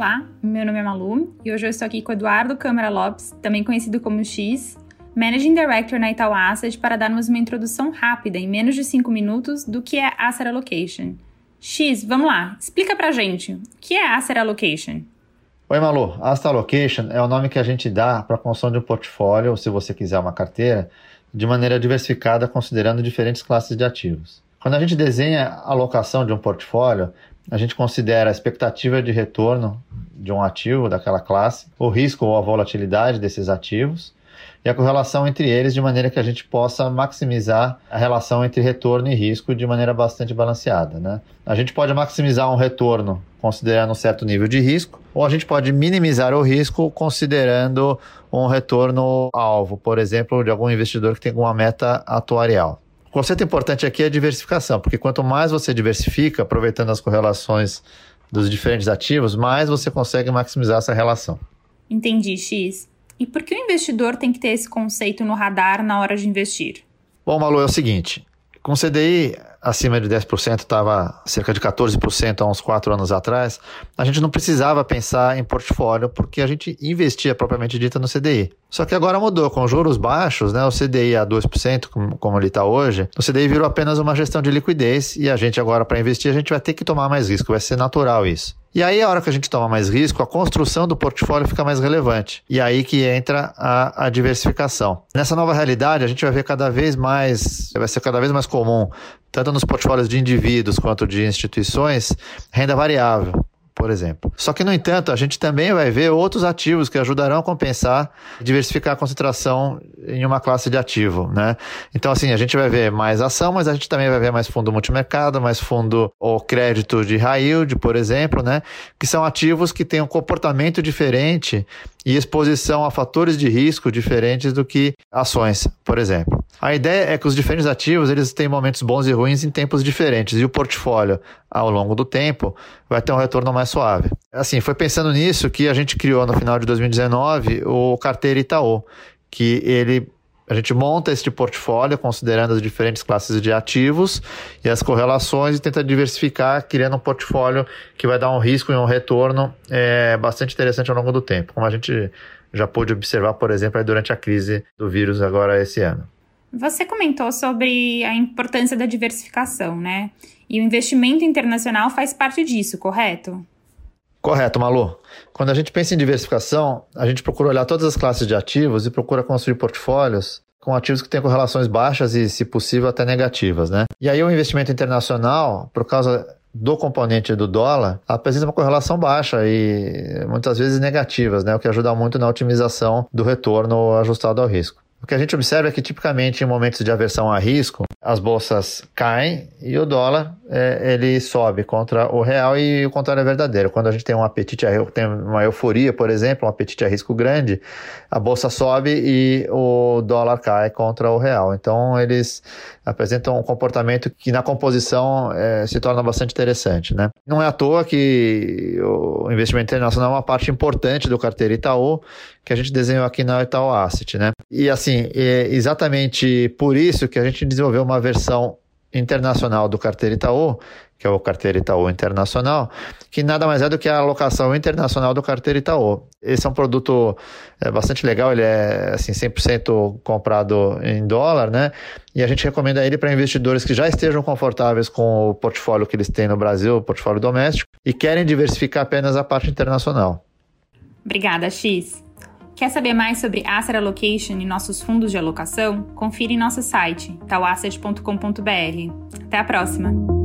Olá, meu nome é Malu e hoje eu estou aqui com Eduardo Câmara Lopes, também conhecido como X, Managing Director na Itaú Asset, para darmos uma introdução rápida, em menos de 5 minutos, do que é Asset Allocation. X, vamos lá, explica pra gente, o que é Asset Allocation? Oi, Malu. Asset Allocation é o nome que a gente dá para a construção de um portfólio, ou se você quiser uma carteira, de maneira diversificada, considerando diferentes classes de ativos. Quando a gente desenha a alocação de um portfólio, a gente considera a expectativa de retorno de um ativo daquela classe, o risco ou a volatilidade desses ativos e a correlação entre eles de maneira que a gente possa maximizar a relação entre retorno e risco de maneira bastante balanceada. Né? A gente pode maximizar um retorno considerando um certo nível de risco, ou a gente pode minimizar o risco considerando um retorno alvo, por exemplo, de algum investidor que tem uma meta atuarial. O conceito importante aqui é a diversificação, porque quanto mais você diversifica, aproveitando as correlações dos diferentes ativos, mais você consegue maximizar essa relação. Entendi, X. E por que o investidor tem que ter esse conceito no radar na hora de investir? Bom, Malu, é o seguinte: com CDI acima de 10%, estava cerca de 14% há uns 4 anos atrás, a gente não precisava pensar em portfólio porque a gente investia propriamente dita no CDI. Só que agora mudou, com juros baixos, né, o CDI a 2%, como, como ele está hoje, o CDI virou apenas uma gestão de liquidez e a gente agora, para investir, a gente vai ter que tomar mais risco, vai ser natural isso. E aí, a hora que a gente toma mais risco, a construção do portfólio fica mais relevante. E aí que entra a, a, diversificação. Nessa nova realidade, a gente vai ver cada vez mais, vai ser cada vez mais comum, tanto nos portfólios de indivíduos quanto de instituições, renda variável por exemplo. Só que, no entanto, a gente também vai ver outros ativos que ajudarão a compensar, diversificar a concentração em uma classe de ativo, né? Então, assim, a gente vai ver mais ação, mas a gente também vai ver mais fundo multimercado, mais fundo ou crédito de high yield, por exemplo, né? Que são ativos que têm um comportamento diferente e exposição a fatores de risco diferentes do que ações, por exemplo. A ideia é que os diferentes ativos eles têm momentos bons e ruins em tempos diferentes e o portfólio ao longo do tempo vai ter um retorno mais suave. Assim, foi pensando nisso que a gente criou no final de 2019 o Carteira Itaú, que ele a gente monta este portfólio considerando as diferentes classes de ativos e as correlações e tenta diversificar, criando um portfólio que vai dar um risco e um retorno é, bastante interessante ao longo do tempo, como a gente já pôde observar, por exemplo, durante a crise do vírus agora esse ano. Você comentou sobre a importância da diversificação, né? E o investimento internacional faz parte disso, correto? Correto, Malu. Quando a gente pensa em diversificação, a gente procura olhar todas as classes de ativos e procura construir portfólios com ativos que têm correlações baixas e, se possível, até negativas, né? E aí o investimento internacional, por causa do componente do dólar, apresenta uma correlação baixa e muitas vezes negativas, né? O que ajuda muito na otimização do retorno ajustado ao risco. O que a gente observa é que, tipicamente, em momentos de aversão a risco, as bolsas caem e o dólar é, ele sobe contra o real e o contrário é verdadeiro. Quando a gente tem um apetite tem uma euforia, por exemplo, um apetite a risco grande, a bolsa sobe e o dólar cai contra o real. Então, eles apresentam um comportamento que na composição é, se torna bastante interessante. Né? Não é à toa que o investimento internacional é uma parte importante do carteira Itaú, que a gente desenhou aqui na Itaú Asset. Né? E assim, é exatamente por isso que a gente desenvolveu uma versão internacional do carteira Itaú, que é o carteira Itaú Internacional, que nada mais é do que a alocação internacional do carteira Itaú. Esse é um produto é, bastante legal, ele é assim 100% comprado em dólar, né? E a gente recomenda ele para investidores que já estejam confortáveis com o portfólio que eles têm no Brasil, o portfólio doméstico, e querem diversificar apenas a parte internacional. Obrigada, X. Quer saber mais sobre Asset Allocation e nossos fundos de alocação? Confira em nosso site, talasset.com.br. Até a próxima!